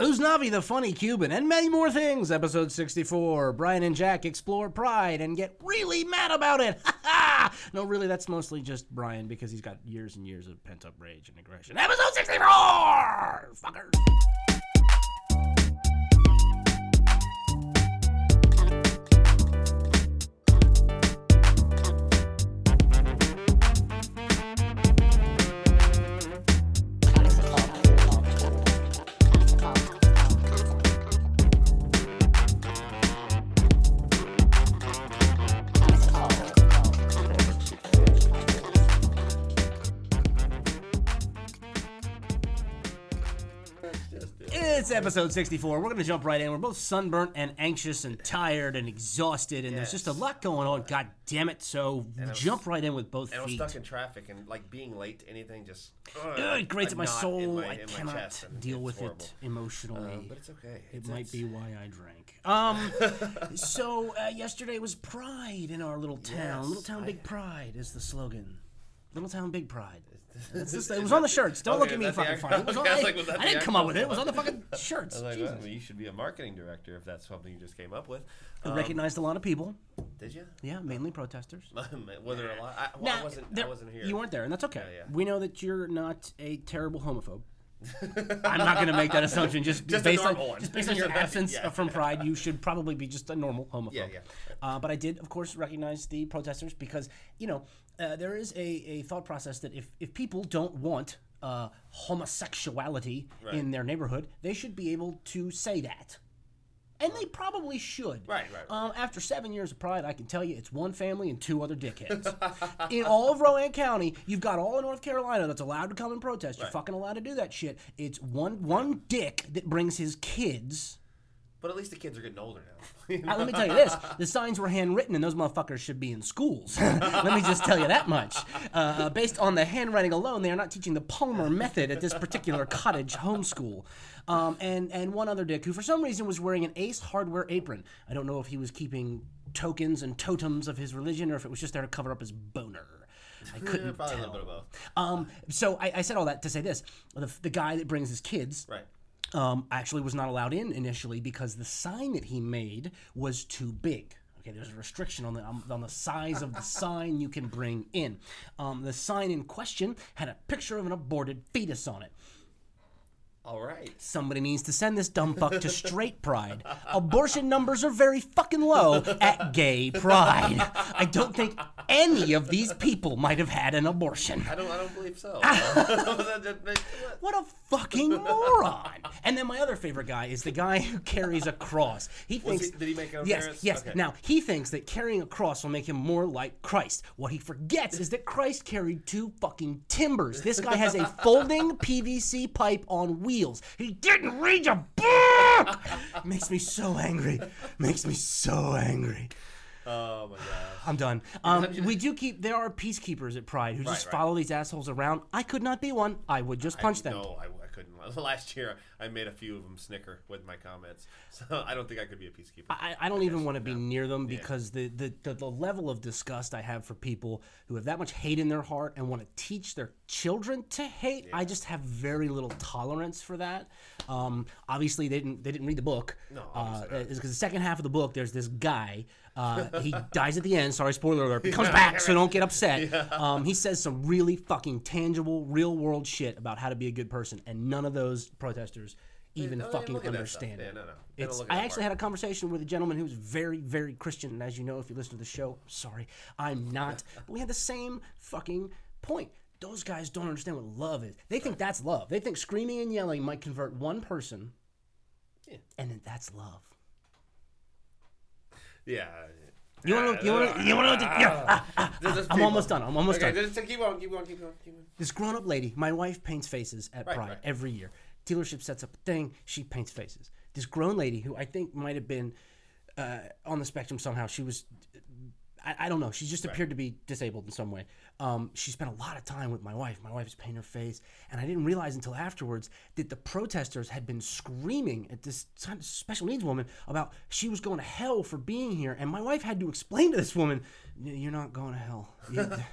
Uznavi the Funny Cuban, and many more things. Episode 64. Brian and Jack explore pride and get really mad about it. No, really, that's mostly just Brian because he's got years and years of pent up rage and aggression. Episode 64! Fuckers! Episode 64. We're going to jump right in. We're both sunburnt and anxious and tired and exhausted, and there's just a lot going on. God damn it. So was- jump right in with both And I'm stuck in traffic and like being late to anything just ugh, it grates at my soul. my- I cannot deal with horrible. it emotionally. Um, but it's okay. It might it's- be why I drank. Um, so uh, yesterday was Pride in our little town. Yes, little town, I- big pride is the slogan. Little town, big pride. That's Is just- it was on the shirts. Don't okay, look at me is that the fucking funny. It was on, I like, I didn't come up with it. It was on the fucking shirts. I was like, Jesus. well, you should be a marketing director if that's something you just came up with. I Um, recognized a lot of people. Did you? Yeah, mainly protesters. Was there a lot? I, well, Nah, I wasn't. there- I wasn't here. You weren't there, and that's okay. Yeah, yeah. We know that you're not a terrible homophobe. I'm not going to make that assumption. Just, Just based on one. just based on your absence yeah. from Pride, you should probably be just a normal homophobe. Yeah, yeah. Uh, but I did, of course, recognize the protesters because you know uh, there is a, a thought process that if if people don't want uh, homosexuality in their neighborhood, they should be able to say that. And they probably should. Right, right, right. Um, after seven years of Pride, I can tell you it's one family and two other dickheads. in all of Rowan County, you've got all of North Carolina that's allowed to come and protest. You're fucking allowed to do that shit. It's one one dick that brings his kids. But at least the kids are getting older now. Uh, let me tell you this: the signs were handwritten, and those motherfuckers should be in schools. let me just tell you that much. Uh, based on the handwriting alone, they are not teaching the Palmer method at this particular cottage homeschool. Um, and and one other dick who, for some reason, was wearing an Ace Hardware apron. I don't know if he was keeping tokens and totems of his religion, or if it was just there to cover up his boner. I couldn't Probably a little bit of both. Um, so I, I said all that to say this: the, the guy that brings his kids Right. Um, actually was not allowed in initially because the sign that he made was too big. Okay, there's a restriction on the on, on the size of the sign you can bring in. Um, the sign in question had a picture of an aborted fetus on it. All right. Somebody needs to send this dumb fuck to straight pride. Abortion numbers are very fucking low at gay pride. I don't think any of these people might have had an abortion. I don't. I don't believe so. What a fucking moron! And then my other favorite guy is the guy who carries a cross. He thinks. he- did he make an Yes, appearance? yes. Okay. Now he thinks that carrying a cross will make him more like Christ. What he forgets is that Christ carried two fucking timbers. This guy has a folding PVC pipe on wheels. He didn't read your book. Makes me so angry. Makes me so angry. oh my gosh. I'm done. Um, we do keep. There are peacekeepers at Pride who just right. follow these assholes around. I could not be one. I would just punch them. No, I, couldn't. Last year, I made a few of them snicker with my comments. So I don't think I could be a peacekeeper. I, I don't even want to be near them because the, the, the, the level of disgust I have for people who have that much hate in their heart and want to teach their children to hate, I just have very little tolerance for that. Um, obviously, they didn't they didn't read the book. No, uh, obviously because the second half of the book, there's this guy. Uh, he dies at the end. Sorry, spoiler alert. He comes back, so don't get upset. Um, he says some really fucking tangible, real world shit about how to be a good person, and none of those protesters even no, fucking look at that understand Yeah, it. no, no. It's, I actually part. had a conversation with a gentleman who was very, very Christian. And as you know, if you listen to the show, sorry, I'm not. but we had the same fucking point. Those guys don't understand what love is. They think that's love. They think screaming and yelling might convert one person, Yeah. and then that's love. Yeah. You want to? You want to? You want to? Yeah. ah, ah, just I'm almost done. I'm almost Okay, done. just keep going, keep going, keep going, keep going. This grown-up lady, my wife paints faces at Right, Pride right. every year. Dealership sets up a thing. She paints faces. This grown lady, who I think might have been uh, on the spectrum somehow, she was. I, I don't know. She just appeared to be disabled in some way. Um, she spent a lot of time with my wife. My wife was painting her face, and I didn't realize until afterwards that the protesters had been screaming at this special needs woman about she was going to hell for being here, and my wife had to explain to this woman, "You're not going to hell.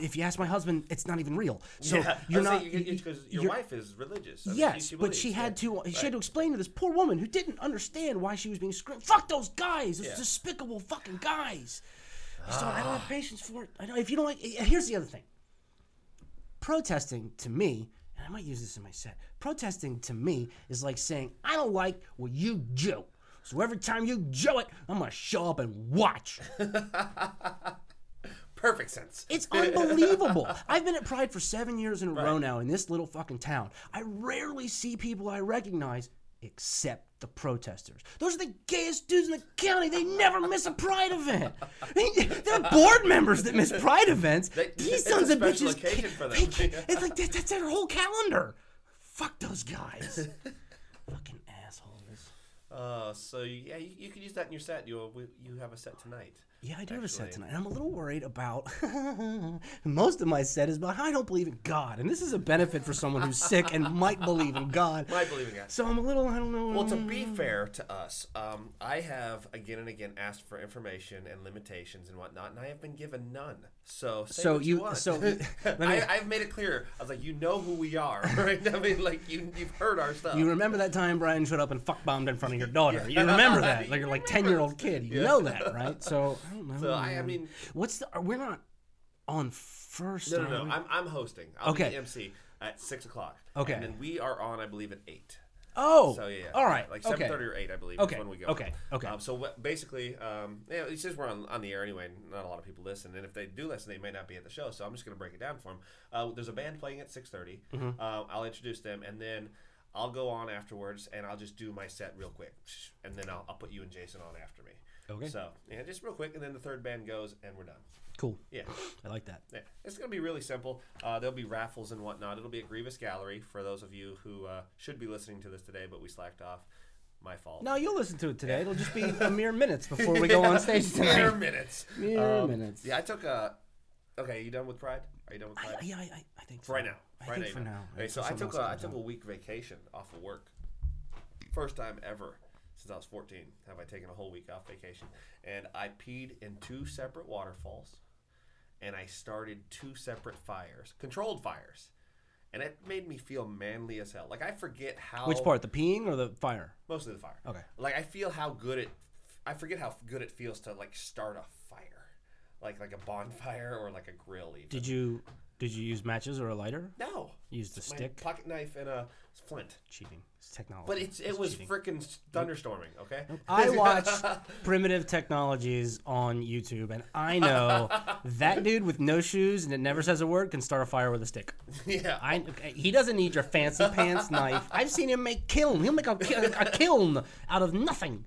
If you ask my husband, it's not even real. So yeah, you're not saying, you- 'cause your wife is religious. I mean, Yes, she but believes, she yeah. had to she Right. had to explain to this poor woman who didn't understand why she was being screamed. Fuck those guys! Those Yeah. despicable fucking guys. I just don't, I don't have patience for it. I know if you don't like. Eh, here's the other thing. Protesting to me, and I might use this in my set. Protesting to me is like saying I don't like what you do. So every time you do it, I'm gonna show up and watch. Perfect sense. It's unbelievable. I've been at Pride for seven years in a row now in this little fucking town. I rarely see people I recognize except the protesters. Those are the gayest dudes in the county. They never miss a Pride event. They're board members that miss Pride events. They- These sons of bitches. they It's like that, that's their whole calendar. Fuck those guys. fucking assholes. Uh, so yeah, you, you could use that in your set. You you have a set tonight. Yeah, I do have a set tonight. and I'm a little worried about most of my set is about how I don't believe in God, and this is a benefit for someone who's sick and might believe in God. Might believe in God. So I'm a little, I don't know. Well, to be fair to us, um, I have again and again asked for information and limitations and whatnot, and I have been given none. So, So you, you- want. so- me- I, I've made it clear. I was like, you know who we are, right? I mean, like you, you've heard our stuff. you remember that time Brian showed up and fuck bombed in front of your daughter? yeah. You remember that? Like you're like ten year old kid. You know that, right? So don't know. so I, I man. mean, what's the? We're not on first. no, no, are no. we? I'm, I'm hosting. I'll Okay. be the MC at six o'clock. Okay. And then we are on, I believe, at eight. oh, So yeah, yeah. all right. like seven okay. thirty or eight, I believe. Okay, Is when we go. okay, okay. Um, so what, basically, um, yeah, it's just we're on, on the air anyway. and Not a lot of people listen, and if they do listen, they may not be at the show. So I'm just going to break it down for them. Uh, there's a band playing at six Mm-hmm. Uh, I'll introduce them, and then I'll go on afterwards, and I'll just do my set real quick, and then I'll, I'll put you and Jason on after me. Okay. So yeah, just real quick, and then the third band goes, and we're done. Cool. Yeah. I like that. Yeah, it's going to be really simple. Uh, there'll be raffles and whatnot. It'll be at Grievous Gallery for those of you who uh, should be listening to this today, but we slacked off. My fault. No, you'll listen to it today. It'll just be a mere minutes before we go on stage Mere tonight. minutes. Mere Um, minutes. Yeah, I took a. Okay, you done with Pride? Are you done with I, Pride? yeah, I, I, I think so. For right now. I right think for now. Okay, so I Something took a, I comes took a up. week vacation off of work. First time ever since I was 14 have I taken a whole week off vacation, and I peed in two separate waterfalls, and I started two separate fires, controlled fires, and it made me feel manly as hell. Like I forget how Which part, the peeing or the fire? Mostly the fire. Okay. Like I feel how good it. I forget how good it feels to like start a fire, like like a bonfire or like a grill. Even. Did you did you use matches or a lighter? No. You used a My stick. pocket knife and a flint. Cheating. It's technology. But it's it was cheating. freaking thunderstorming. Okay. I watch primitive technologies on YouTube, and I know that dude with no shoes and it never says a word can start a fire with a stick. yeah. I, he doesn't need your fancy pants knife. I've seen him make kiln. He'll make a, ki- a kiln out of nothing.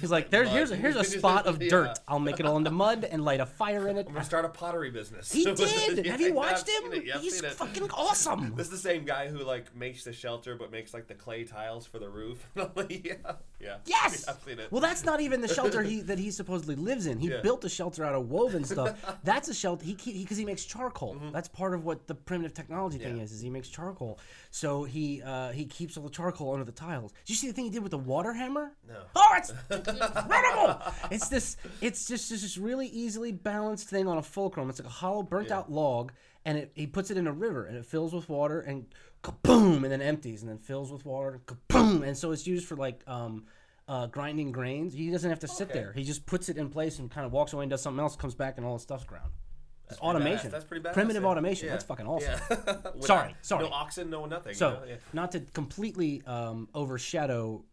He's like, there's here's a, here's a spot of Yeah. dirt. I'll make it all into mud and light a fire in it. I'm gonna start a pottery business. He did. Yeah, Have you watched him? Yeah, He's fucking awesome. This is the same guy who like makes the shelter, but makes like the clay tiles for the roof. yeah, yeah. Yes. I've seen it. Well, that's not even the shelter he that he supposedly lives in. He Yeah. built a shelter out of woven stuff. That's a shelter. He because he, he makes charcoal. Mm-hmm. That's part of what the primitive technology thing Yeah. is. Is he makes charcoal. So he uh, he keeps all the charcoal under the tiles. Did you see the thing he did with the water hammer? No. Oh, it's incredible! it's this. It's just just this really easily balanced thing on a fulcrum. It's like a hollow, burnt out log, and it, he puts it in a river, and it fills with water, and kaboom, and then empties, and then fills with water, and kaboom, and so it's used for like um, uh, grinding grains. He doesn't have to sit Okay. there. He just puts it in place and kind of walks away and does something else. Comes back and all his stuff's ground. That's automation. badass. That's pretty badass. Primitive yeah. automation. Yeah. That's fucking awesome. Yeah. Sorry, sorry. No oxen, no nothing. So, you know? yeah. not to completely um, overshadow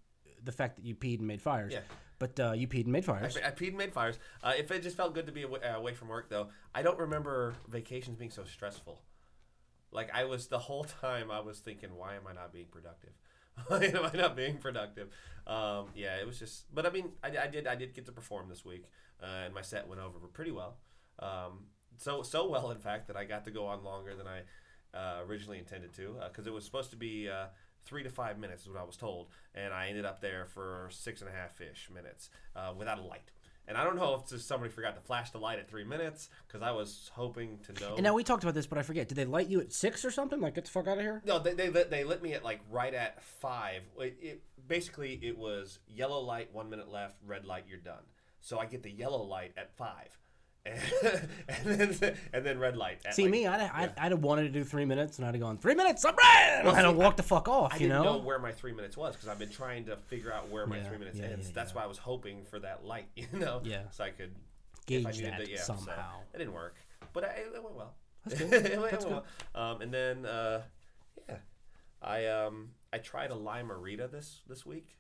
the fact that you peed and made fires, Yeah. but uh, you peed and made fires. I, I peed and made fires. Uh, if it just felt good to be away, uh, away from work, though, I don't remember vacations being so stressful. Like I was the whole time, I was thinking, why am I not being productive? Why am I not being productive? Um, yeah, it was just. But I mean, I, I did I did get to perform this week, uh, and my set went over pretty well. Um, so so well, in fact, that I got to go on longer than I uh, originally intended to, because it was supposed to be. Three to five minutes is what I was told, and I ended up there for six and a half ish minutes uh, without a light And I don't know if just somebody forgot to flash the light at three minutes because I was hoping to know. And now we talked about this, but I forget. Did they light you at six or something? Like, get the fuck out of here. No, they, they, lit- they lit me at like right at five. It, it basically it was yellow light, one minute left, red light, you're done. So I get the yellow light at five, and, and then and then red light. See like- me, I'd, I'd, I'd have wanted to do three minutes, and I'd have gone three minutes. I'm ready. and I'd have walked the fuck off. I you didn't know? know. where my three minutes was because I've been trying to figure out where my Yeah, three minutes yeah, ends. yeah, That's yeah. why I was hoping for that light, you know, Yeah. so I could Gauge I that to, yeah, so somehow. it didn't work, but I, it went well. That's good. it went, That's it went well. Um, and then uh, yeah, I um I tried a Lime-A-Rita this this week.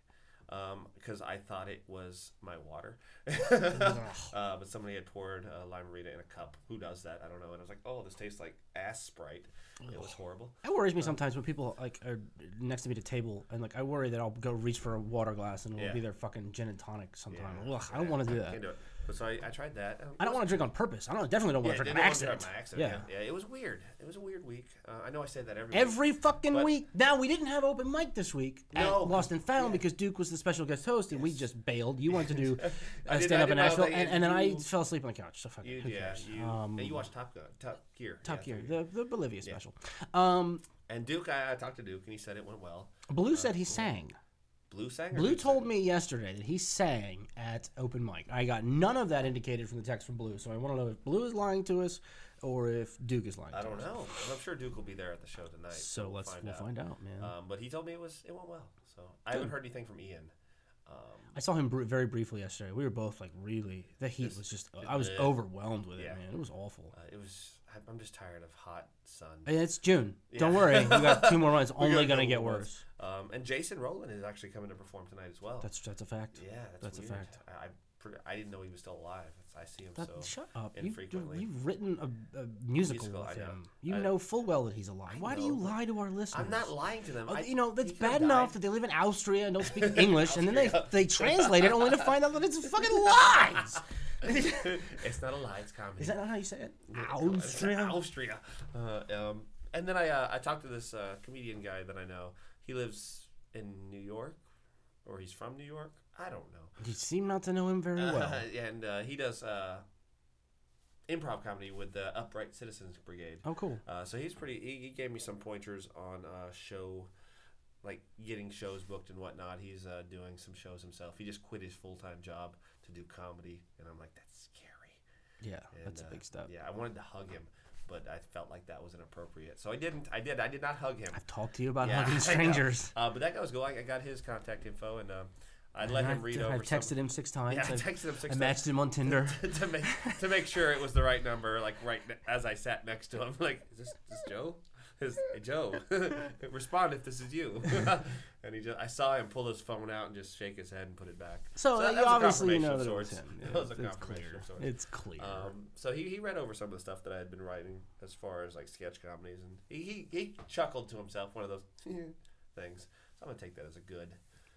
Um, because I thought it was my water, uh, but somebody had poured a lime Lime-A-Rita in a cup. Who does that? I don't know. And I was like, "Oh, this tastes like ass Sprite." It was horrible. That worries me sometimes when people like are next to me at a table, and like I worry that I'll go reach for a water glass and it'll Yeah. be their fucking gin and tonic sometime. Yeah. Ugh, I don't want to do that. Can't do it. But so I, I tried that. I don't want to drink on purpose. I don't definitely don't want to Yeah, drink on accident. accident. Yeah. Yeah. it was weird. It was a weird week. Uh, I know I say that every week. Every fucking week. Now we didn't have open mic this week No, Lost and Found yeah. because Duke was the special guest host and we just bailed. You wanted to do uh, did- stand up in Nashville, and, and then I fell asleep on the couch. So fuck You, who yeah, you, Um, you watched Top Gun, Top Gear, Top Gear, the, the Bolivia special. Um, And Duke, I, I talked to Duke, and he said it went well. Blue said he sang. Blue sang. or Blue told sang? me yesterday that he sang at open mic. I got none of that indicated from the text from Blue, so I want to know if Blue is lying to us or if Duke is lying. I don't us. know. I'm sure Duke will be there at the show tonight. So we'll let's find we'll out. find out, man. Um, but he told me it was it went well. So I haven't heard anything from Ian. Um, I saw him br- very briefly yesterday. We were both like really. The heat was just. I was overwhelmed with it, Yeah. man. It was awful. uh, it was. I'm just tired of hot sun. It's June. Don't worry, we got two more months. Only gonna get worse. Um, and Jason Rowland is actually coming to perform tonight as well. That's that's a fact. yeah, that's, that's a fact. I, I, I didn't know he was still alive. I see him That, so. shut up. You, infrequently. you've written a, a musical, Musical, with know. him. You I- know full well that he's alive. Why do you lie to our listeners? I'm not lying to them. Oh, I, you know, that's bad enough that they live in Austria and don't speak English, and then they they translate it only to find out that it's fucking lies. it's not a lie. It's comedy. Is that not how you say it? Austria. Austria. Uh, um, and then I uh, I talked to this uh, comedian guy that I know. He lives in New York, or he's from New York. I don't know. You seem not to know him very well. Uh, and uh, he does uh, improv comedy with the Upright Citizens Brigade. Oh, cool. Uh, so he's pretty. He, he gave me some pointers on uh, show, like getting shows booked and whatnot. He's uh, doing some shows himself. He just quit his full time job to do comedy, and I'm like, that's scary. Yeah, And, that's a uh, big step. Yeah, I wanted to hug him, but I felt like that was inappropriate, so I didn't. I did. I did not hug him. I've talked to you about Yeah, hugging strangers. Uh, but that guy was cool. I, I got his contact info, and um, I let him I've, read I've over. texted some, him six times. Yeah, I texted him six I matched him on Tinder. to make to make sure it was the right number, like right ne- as I sat next to him. Like, is this, this Joe? His, hey, Joe, respond if this is you. and he just, I saw him pull his phone out and just shake his head and put it back. So, that- you that was obviously you know that it was him. That was a it's confirmation clear. It's clear. Um, so he, he read over some of the stuff that I had been writing as far as like sketch comedies, and he, he, he chuckled to himself, one of those things. So I'm gonna take that as a good.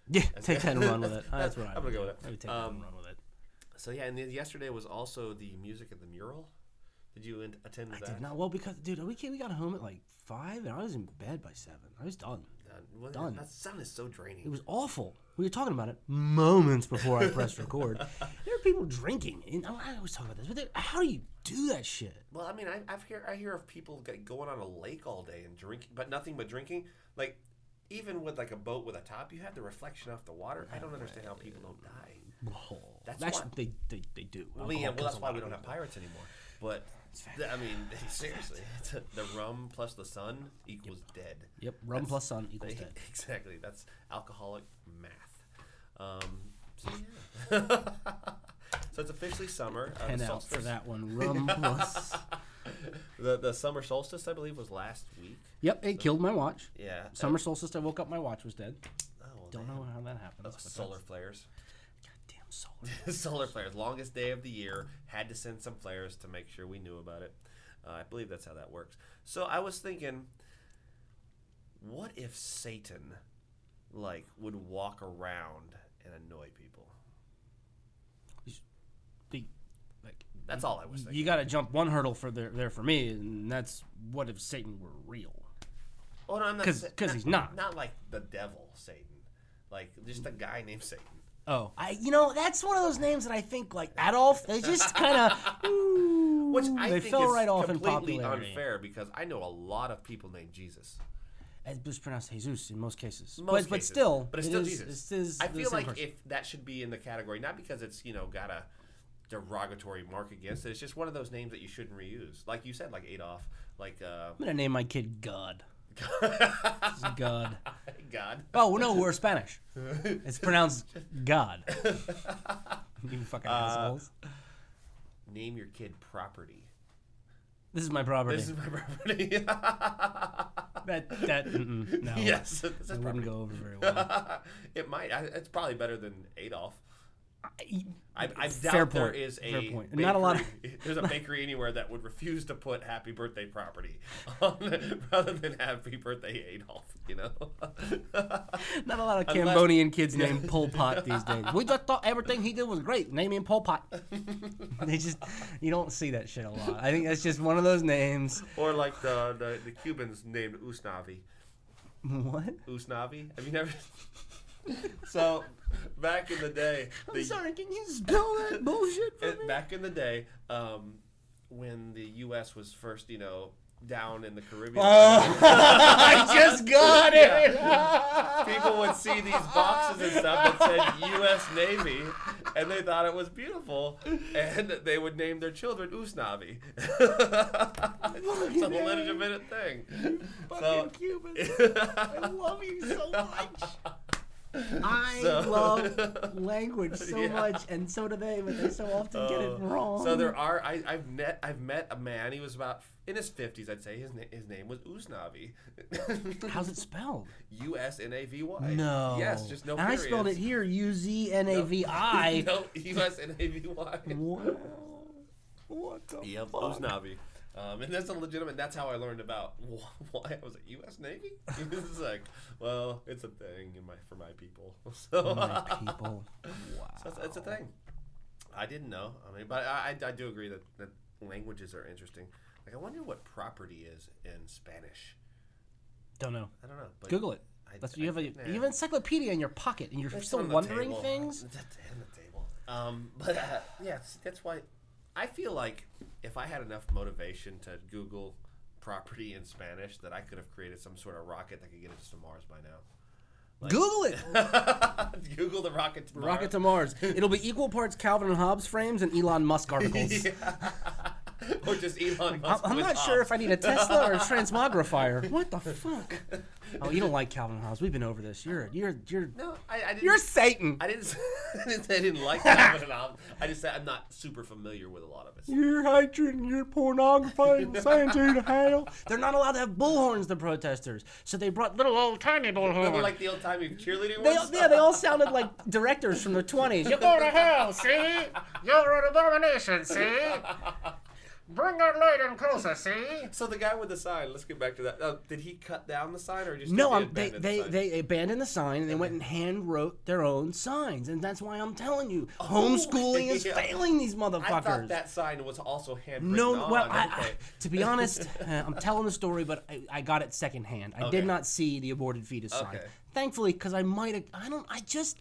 Yeah, that's take good. that and run with it. That's what I I'm gonna go with it. Would take that Um, and run with it. So yeah, and then yesterday was also the music at the mural. Did you in- attend I that? did not. Well, because dude, we came, we got home at like five, and I was in bed by seven. I was done. Done. Well, Done. That sun is so draining. It was awful. We were talking about it moments before I pressed record. There are people drinking. And I always talk about this, but how do you do that shit? Well, I mean, I, I've hear I hear of people g- going on a lake all day and drinking, but nothing but drinking. Like even with like a boat with a top, you have the reflection off the water. I don't understand how people don't die. That's Actually, why- they, they, they do. Well, yeah, well, that's why we don't have pirates anymore. But th- I mean, seriously, the rum plus the sun equals dead. Yep, rum That's- plus sun equals dead. Exactly. That's alcoholic math. Um, so yeah. so it's officially summer. Uh, the out for that one. Rum plus. The the summer solstice, I believe, was last week. Yep, it killed my watch. Yeah. Summer solstice. I woke up, my watch was dead. Oh, well, Don't know how that happened. That's solar flares. Damn solar. solar flares. Longest day of the year. Had to send some flares to make sure we knew about it. Uh, I believe that's how that works. So I was thinking, what if Satan, like, would walk around and annoy people? The, like, That's all I was thinking. you got to jump one hurdle for there, there for me, and that's what if Satan were real? Oh, no, I'm not 'Cause- sa- 'cause he's not. Not like the devil, Satan. Like just a guy named Satan. Oh, I you know that's one of those names that I think like Adolf. They just kind of Which I they think fell is right off in completely popularity. unfair because I know a lot of people named Jesus. It was pronounced Jesus in most cases, Most but but still, but it's still is- Jesus. it is I feel like person. if that should be in the category, not because it's you know got a derogatory mark against it. It's just one of those names that you shouldn't reuse. Like you said, like Adolf, like uh, I'm gonna name my kid God. God. God. Oh no, we're Spanish. It's pronounced God. you fucking Uh, assholes. Name your kid property. This is my property. This is my property. that that mm-mm, no. yes, this wouldn't go over very well. it might. I, it's probably better than Adolf. I- I, I doubt Fair there point, is a fair point. bakery, Not a lot of- there's a bakery anywhere that would refuse to put happy birthday property on rather than happy birthday Adolf. You know. Not a lot of Unless- Cambodian kids named Pol Pot these days. We just thought everything he did was great. Name him Pol Pot. they just you don't see that shit a lot. I think that's just one of those names. or like the, the the Cubans named Usnavi. What? Usnavi. Have you never? So back in the day, the, I'm sorry. Can you spell that bullshit for me? back in the day, um, when the U.S. was first, you know, down in the Caribbean, I just got it. people would see these boxes and stuff that said U.S. Navy, and they thought it was beautiful, and they would name their children Usnavi. it's a legitimate minute thing. So, Fucking Cubans. I love you so much. I So- love language so Yeah. much, and so do they, but they so often get it Uh, wrong. So there are. I, I've met. I've met a man. He was about in his fifties. I'd say his na- his name was Usnavi. How's it spelled? U S N A V Y. No. Yes, just no. And I spelled it here U Z N A V I. No, U S N A V Y. Wow. What the Yep, fuck? Usnavi. Um, and that's a legitimate. That's how I learned about why I was like U.S. Navy. it's like, well, it's a thing in my for my people. So My people. Wow. So it's, it's a thing. I didn't know. I mean, but I, I, I do agree that, that languages are interesting. Like, I wonder what property is in Spanish. Don't know. I don't know. But Google it. I- That's I- you have a nah. you have an encyclopedia in your pocket, and you're It's still wondering table. things. It's on the table. Um, but uh, yeah, that's why I feel like if I had enough motivation to Google property in Spanish, that I could have created some sort of rocket that could get us to Mars by now. Google it. Google the rocket to Mars. Rocket to Mars. It'll be equal parts Calvin and Hobbes frames and Elon Musk articles. or just Elon I'm, Musk. I'm with not sure if I need a Tesla or a transmogrifier. What the fuck? Oh, you don't like Calvin and Hobbes. We've been over this. You're you're you're No, I, I didn't. you're Satan. I didn't. I didn't say I didn't like Calvin and Hobbes. I just said I'm not super familiar with a lot of it. Your hatred and your pornography will send you to hell. They're not allowed to have bullhorns, the protesters. So they brought little old tiny bullhorns. Remember like the old timey cheerleading They, ones? yeah, they all sounded like directors from the 20s. You go to hell, see? You're an abomination, see? Bring that light in closer, see? So the guy with the sign. Let's get back to that. Oh, did he cut down the sign or just No, did I'm, they, the they, sign? they abandoned the sign and they went and hand wrote their own signs. And that's why I'm telling you, homeschooling is Oh, failing these motherfuckers. I motherfuckers. thought that sign was also handwritten No, on. well, I, I, to be honest, uh, I'm telling the story, but I, I got it secondhand. I Okay. did not see the aborted fetus sign. Thankfully, because I might have, I don't, I just,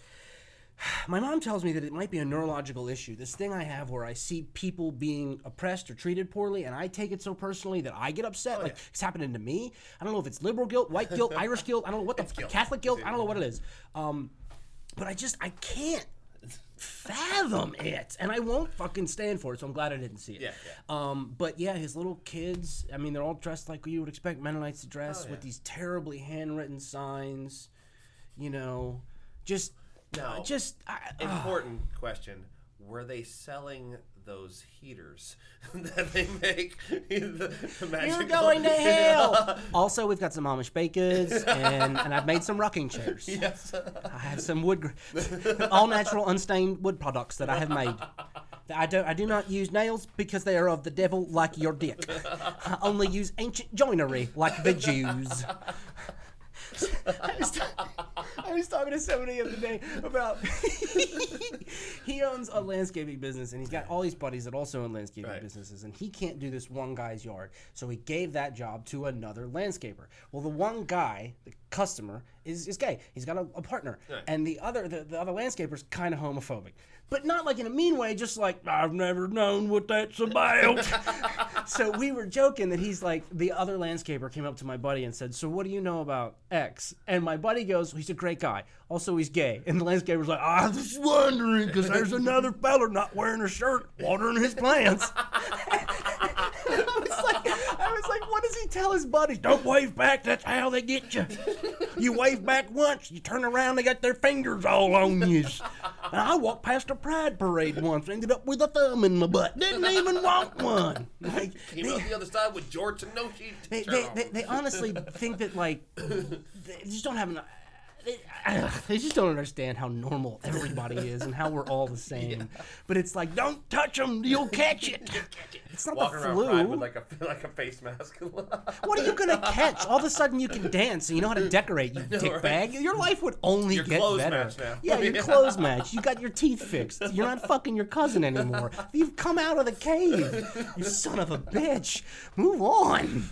my mom tells me that it might be a neurological issue. This thing I have where I see people being oppressed or treated poorly, and I take it so personally that I get upset. Oh, like it's happening to me. I don't know if it's liberal guilt, white guilt, Irish guilt. I don't know what the guilt. Catholic guilt. I don't know what it is. Um, but I just I can't fathom it, and I won't fucking stand for it. So I'm glad I didn't see it. Yeah, Um, but yeah, his little kids. I mean, they're all dressed like you would expect Mennonites to dress, Oh, with these terribly handwritten signs. You know, just No. just I. Important question: Were they selling those heaters that they make? the, the You're going to hell. also, we've got some Amish bakers, and, and I've made some rocking chairs. yes. I have some wood, all natural, unstained wood products that I have made. I don't. I do not use nails because they are of the devil, like your dick. I only use ancient joinery, like the Jews. I was, I was talking to somebody the other day about he owns a landscaping business and he's got all these buddies that also own landscaping Right. businesses and he can't do this one guy's yard. So he gave that job to another landscaper. Well the one guy the customer is, is gay. He's got a, a partner, and the other the, the other landscaper's kind of homophobic, but not like in a mean way. Just like I've never known what that's about. so we were joking that he's like the other landscaper came up to my buddy and said, "So what do you know about X?" And my buddy goes, "He's a great guy. Also, he's gay." And the landscaper's like, "I was just wondering because there's another feller not wearing a shirt, watering his plants." I was like, I was like, what does he tell his buddies? Don't wave back. That's how they get you. You wave back once, you turn around, they got their fingers all on you. And I walked past a pride parade once, ended up with a thumb in my butt. Didn't even want one. Like, Came out the other side with jorts and no they, they, they, they honestly think that like they just don't have enough. They, they just don't understand how normal everybody is and how we're all the same. But it's like, don't touch them, you'll catch it. It's not Walking the flu. With like a like a face mask. What are you gonna catch? All of a sudden, you can dance and you know how to decorate. You dickbag. Your life would only Your get clothes better. match now. Yeah, your clothes match. You got your teeth fixed. You're not fucking your cousin anymore. You've come out of the cave. You son of a bitch. Move on.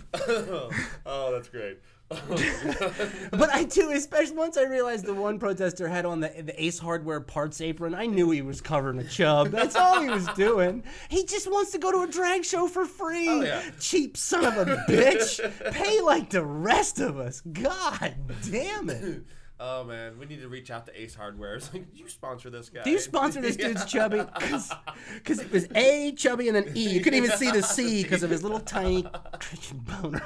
oh, that's great. But I do, especially once I realized the one protester had on the, the Ace Hardware parts apron, I knew he was covering a chub. That's all he was doing. He just wants to go to a drag show for free. Oh, yeah. Cheap son of a bitch. Pay like the rest of us. God damn it. Oh man, we need to reach out to Ace Hardware. It's like, you sponsor this guy. Do you sponsor this dude's chubby? Because it was A, chubby, and then E. You couldn't even see the C because of his little tiny Christian boner.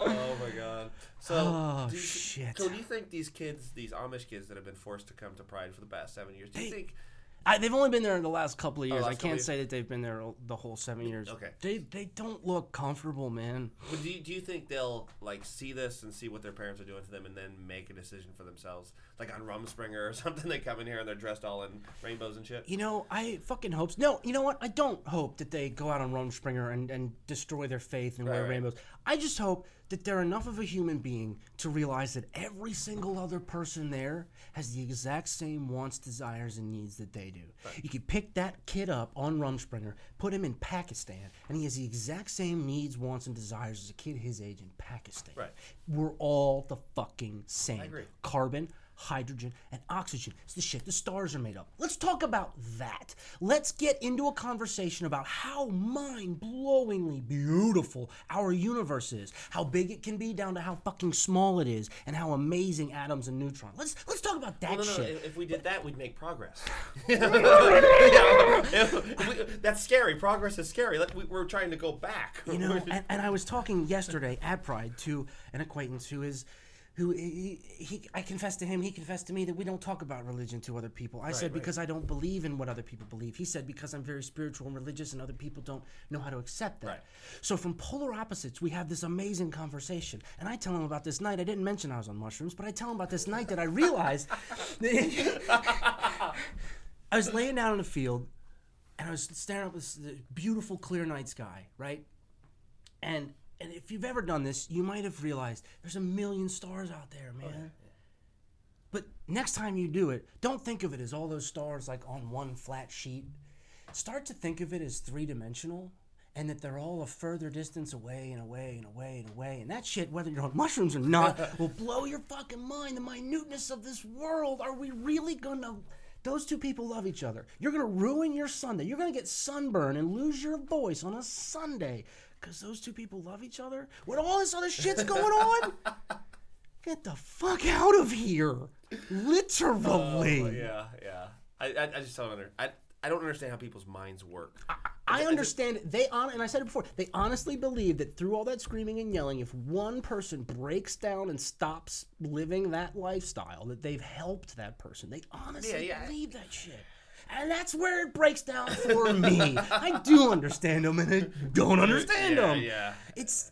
Oh my god. So, Oh, do you, shit. So, do you think these kids, these Amish kids that have been forced to come to Pride for the past seven years, do you think? I, they've only been there in the last couple of oh, years. last I can't say that they've been there the whole seven years. Okay. They they don't look comfortable, man. Do, you, do you think they'll like see this and see what their parents are doing to them, and then make a decision for themselves, like on Rumspringa or something? They come in here and they're dressed all in rainbows and shit. You know, I fucking hope. No, you know what? I don't hope that they go out on Rumspringa and, and destroy their faith and wear right. rainbows. I just hope that they're enough of a human being to realize that every single other person there has the exact same wants, desires, and needs that they do. You could pick that kid up on Rumspringa, put him in Pakistan, and he has the exact same needs, wants, and desires as a kid his age in Pakistan. Right. We're all the fucking same. agree. Carbon, hydrogen, and oxygen. It's the shit the stars are made of. Let's talk about that. Let's get into a conversation about how mind blowingly beautiful our universe is, how big it can be down to how fucking small it is, and how amazing atoms and neutrons. Let's let's talk about that No, no, no. shit. If, if we did that, we'd make progress. We- that's scary. Progress is scary. Like, we, we're trying to go back. You know, and, and I was talking yesterday at Pride to an acquaintance who is, who he, he, I confessed to him, he confessed to me that we don't talk about religion to other people. I said right. because I don't believe in what other people believe. He said because I'm very spiritual and religious, and other people don't know how to accept that. Right. So from polar opposites, we have this amazing conversation, and I tell him about this night. I didn't mention I was on mushrooms, but I tell him about this night that I realized. I was laying down in the field, and I was staring up this this beautiful, clear night sky, right? And and if you've ever done this, you might have realized there's a million stars out there, oh, man. But next time you do it, don't think of it as all those stars like on one flat sheet. Start to think of it as three dimensional and that they're all a further distance away and away and away and away. And that shit, whether you're on mushrooms or not, will blow your fucking mind. The minuteness of this world. Are we really gonna. Those two people love each other. You're gonna ruin your Sunday. You're gonna get sunburn and lose your voice on a Sunday because those two people love each other. When all this other shit's going on, get the fuck out of here. Literally. Oh, yeah, yeah. I, I, I just don't under, I, I don't understand how people's minds work. I understand they on and I said it before. They honestly believe that through all that screaming and yelling, if one person breaks down and stops living that lifestyle, that they've helped that person. They honestly Yeah, yeah. believe that shit. And that's where it breaks down for me. I do understand them, and I don't understand yeah, them. yeah. It's,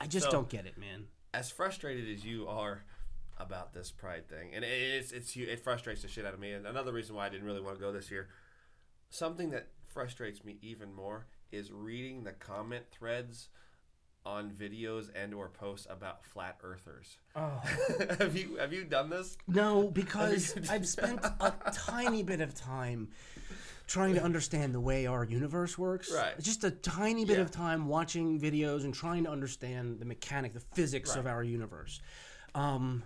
I just So- don't get it, man. As frustrated as you are about this pride thing, and it's it's it frustrates the shit out of me. And another reason why I didn't really want to go this year, something that frustrates me even more is reading the comment threads on videos and or posts about flat earthers. Oh. have you have you done this? No, because I've spent a tiny bit of time trying to understand the way our universe works. Right. Just a tiny bit Yeah. of time watching videos and trying to understand the mechanic, the physics of our universe. Um,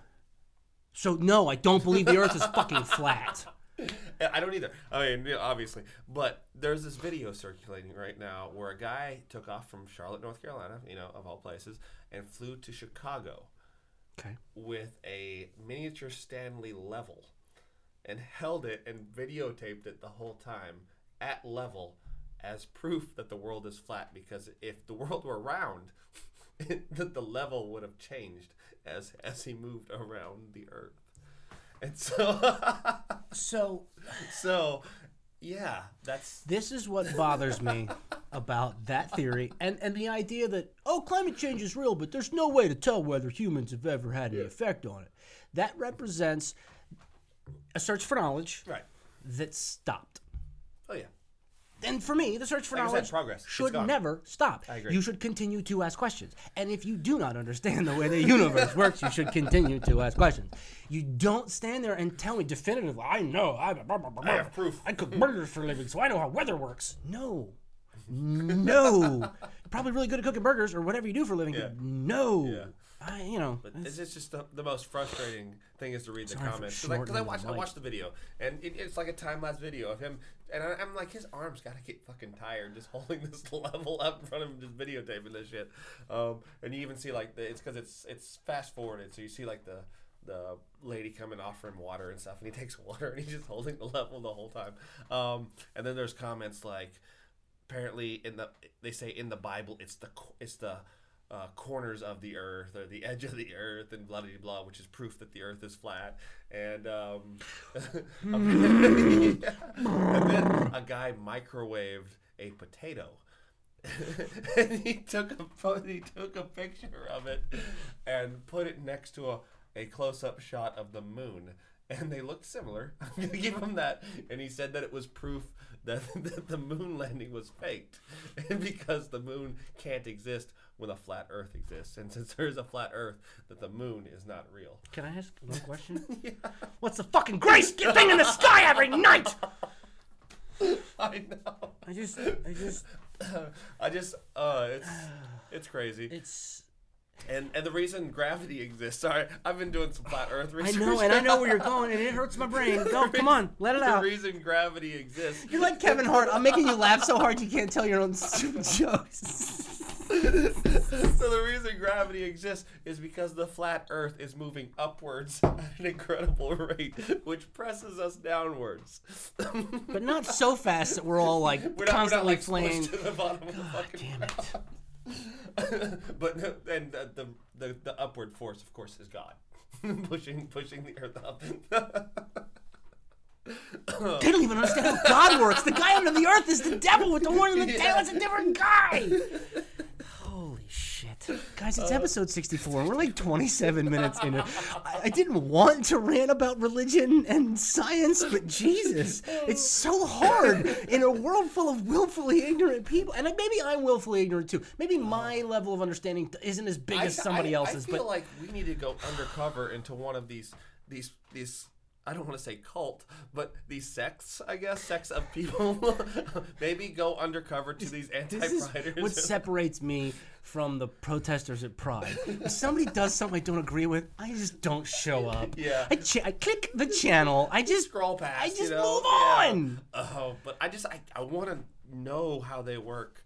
so no, I don't believe the Earth is fucking flat. I don't either. I mean, obviously, but there's this video circulating right now where a guy took off from Charlotte, North Carolina, you know, of all places, and flew to Chicago Okay. with a miniature Stanley level, and held it and videotaped it the whole time at level as proof that the world is flat. Because if the world were round, that the level would have changed as as he moved around the Earth. And so, So so, yeah, that's this is what bothers me about that theory and, and the idea that oh climate change is real but there's no way to tell whether humans have ever had any effect on it. That represents a search for knowledge right. that stopped. Oh yeah, and for me the search for Like I said, knowledge progress. Should never stop I agree. you should continue to ask questions and if you do not understand the way the universe works you should continue to ask questions you don't stand there and tell me definitively i know i, I have proof. I cook burgers for a living, so I know how weather works. No. No. You're probably really good at cooking burgers or whatever you do for a living. Yeah. No. Yeah. I, you know. But it's just, just the, the most frustrating thing is to read the comments because I, 'cause I shortening watched the I mic. watched the video and it, it's like a time lapse video of him and I, I'm like his arms gotta get fucking tired just holding this level up in front of him just videotaping this shit. Um, and you even see like the, it's because it's it's fast forwarded so you see like the the lady coming offer him water and stuff and he takes water and he's just holding the level the whole time. Um, and then there's comments like apparently in the they say in the Bible it's the it's the uh, corners of the earth or the edge of the earth and blah blah blah, which is proof that the earth is flat. And um, and then a guy microwaved a potato. and he took a he took a picture of it and put it next to a, a close up shot of the moon and they looked similar. I'm gonna give him that. And he said that it was proof that, that the moon landing was faked, and because the moon can't exist when a flat Earth exists, and since there is a flat Earth, that the moon is not real. Can I ask one question? What's the fucking grace thing in the sky every night? I know. I just, I just, I just, uh, it's it's crazy. it's. And and the reason gravity exists. Sorry, I've been doing some flat Earth research. I know, and I know where you're going, and it hurts my brain. Go, come on, let it the out. reason gravity exists You're like Kevin Hart. I'm making you laugh so hard you can't tell your own stupid jokes. So the reason gravity exists is because the flat Earth is moving upwards at an incredible rate, which presses us downwards. But not so fast that we're all like we're not, we're not constantly like flaying. to the bottom of the fucking. Damn it. but and uh, the, the the upward force, of course, is God, pushing pushing the Earth up. They don't even understand how God works. The guy under the earth is the devil with the horn and the tail. It's a different guy. Guys, it's uh, episode 64. and We're like 27 minutes in it. I, I didn't want to rant about religion and science, but Jesus, it's so hard in a world full of willfully ignorant people. And maybe I'm willfully ignorant too. Maybe uh-huh. my level of understanding isn't as big as somebody I, else's, I feel but like we need to go undercover into one of these these these. I don't want to say cult, but these sects, I guess, sects of people. Maybe go undercover to these This is anti-priders. what separates me from the protesters at Pride. If somebody does something I don't agree with, I just don't show up. Yeah. I, ch- I click the channel. I just scroll past. I just you know? move Yeah. on. Oh, but I just I, I want to know how they work,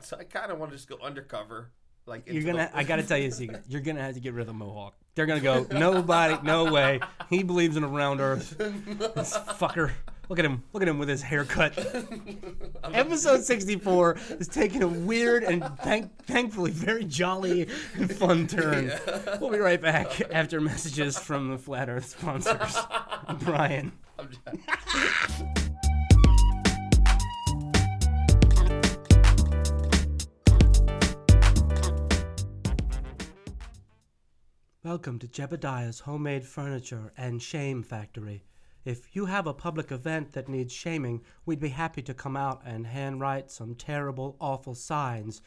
so I kind of want to just go undercover. Like You're gonna. the- I gotta tell you a secret. You're gonna have to get rid of the mohawk. They're gonna go. Nobody. No way. He believes in a round Earth. This fucker. Look at him. Look at him with his haircut. Episode 64 is taking a weird and thank- thankfully very jolly and fun turn. We'll be right back after messages from the Flat Earth sponsors. Brian. Welcome to Jebediah's Homemade Furniture and Shame Factory. If you have a public event that needs shaming, we'd be happy to come out and handwrite some terrible, awful signs.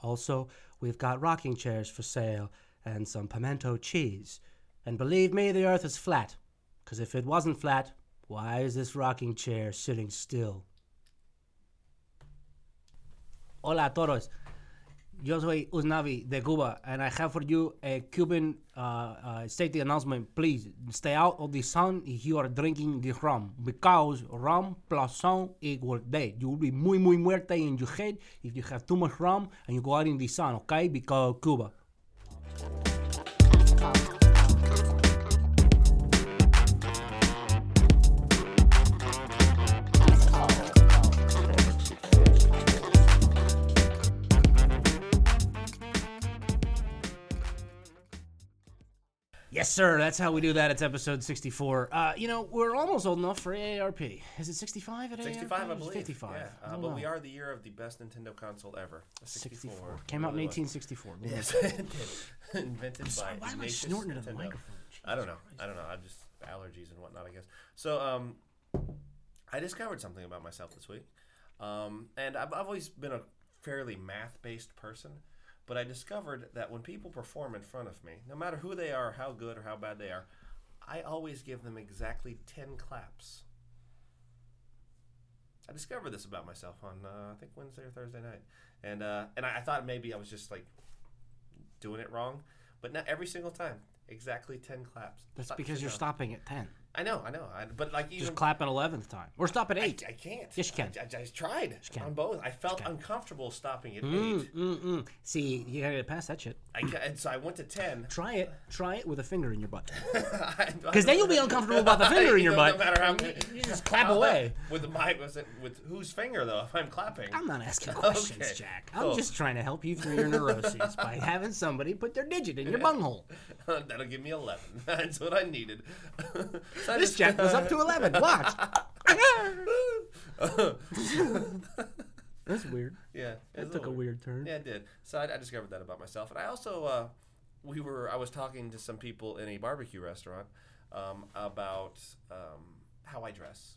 Also, we've got rocking chairs for sale and some pimento cheese. And believe me, the earth is flat, 'cause if it wasn't flat, why is this rocking chair sitting still? Hola todos. Yo soy Uznavi de Cuba, and I have for you a Cuban uh, uh, safety announcement. Please stay out of the sun if you are drinking the rum, because rum plus sun equals death. You will be muy muy muerte in your head if you have too much rum and you go out in the sun, okay? Because Cuba. Yes, sir. That's how we do that. It's episode 64. Uh, you know, we're almost old enough for AARP. Is it 65 at 65, I believe. 55. Yeah, uh, but know. we are the year of the best Nintendo console ever. 64. 64. Came out in 1864. Yes. Invented by Why am I snorting into the microphone? I don't know. I don't know. I'm just allergies and whatnot, I guess. So, um, I discovered something about myself this week. Um, and I've, I've always been a fairly math based person, but I discovered that when people perform in front of me, no matter who they are, how good or how bad they are, I always give them exactly 10 claps. I discovered this about myself on, uh, I think, Wednesday or Thursday night. And, uh, and I, I thought maybe I was just like doing it wrong, but not every single time. Exactly 10 claps. That's because you you're know. stopping at 10. I know, I know. I, but like even Just clap an 11th time. Or stop at 8. I can't. Yes, you can. I, I, I tried can. on both. I felt uncomfortable stopping at Mm, eight. mm, mm. See, you gotta get past that shit. I and so I went to ten. Try it. Try it with a finger in your butt. Because then you'll be uncomfortable about the finger in your butt. No matter how many, You just clap away. With my was it with whose finger though? If I'm clapping. I'm not asking questions, Okay, Jack. I'm cool. just trying to help you through your neuroses by having somebody put their digit in your bunghole. That'll give me eleven. That's what I needed. So This Jack goes up to 11. Watch. That's weird. yeah, That it's took a weird turn. Yeah, it did. So I, I discovered that about myself, and I also uh, we were I was talking to some people in a barbecue restaurant um, about um, how I dress.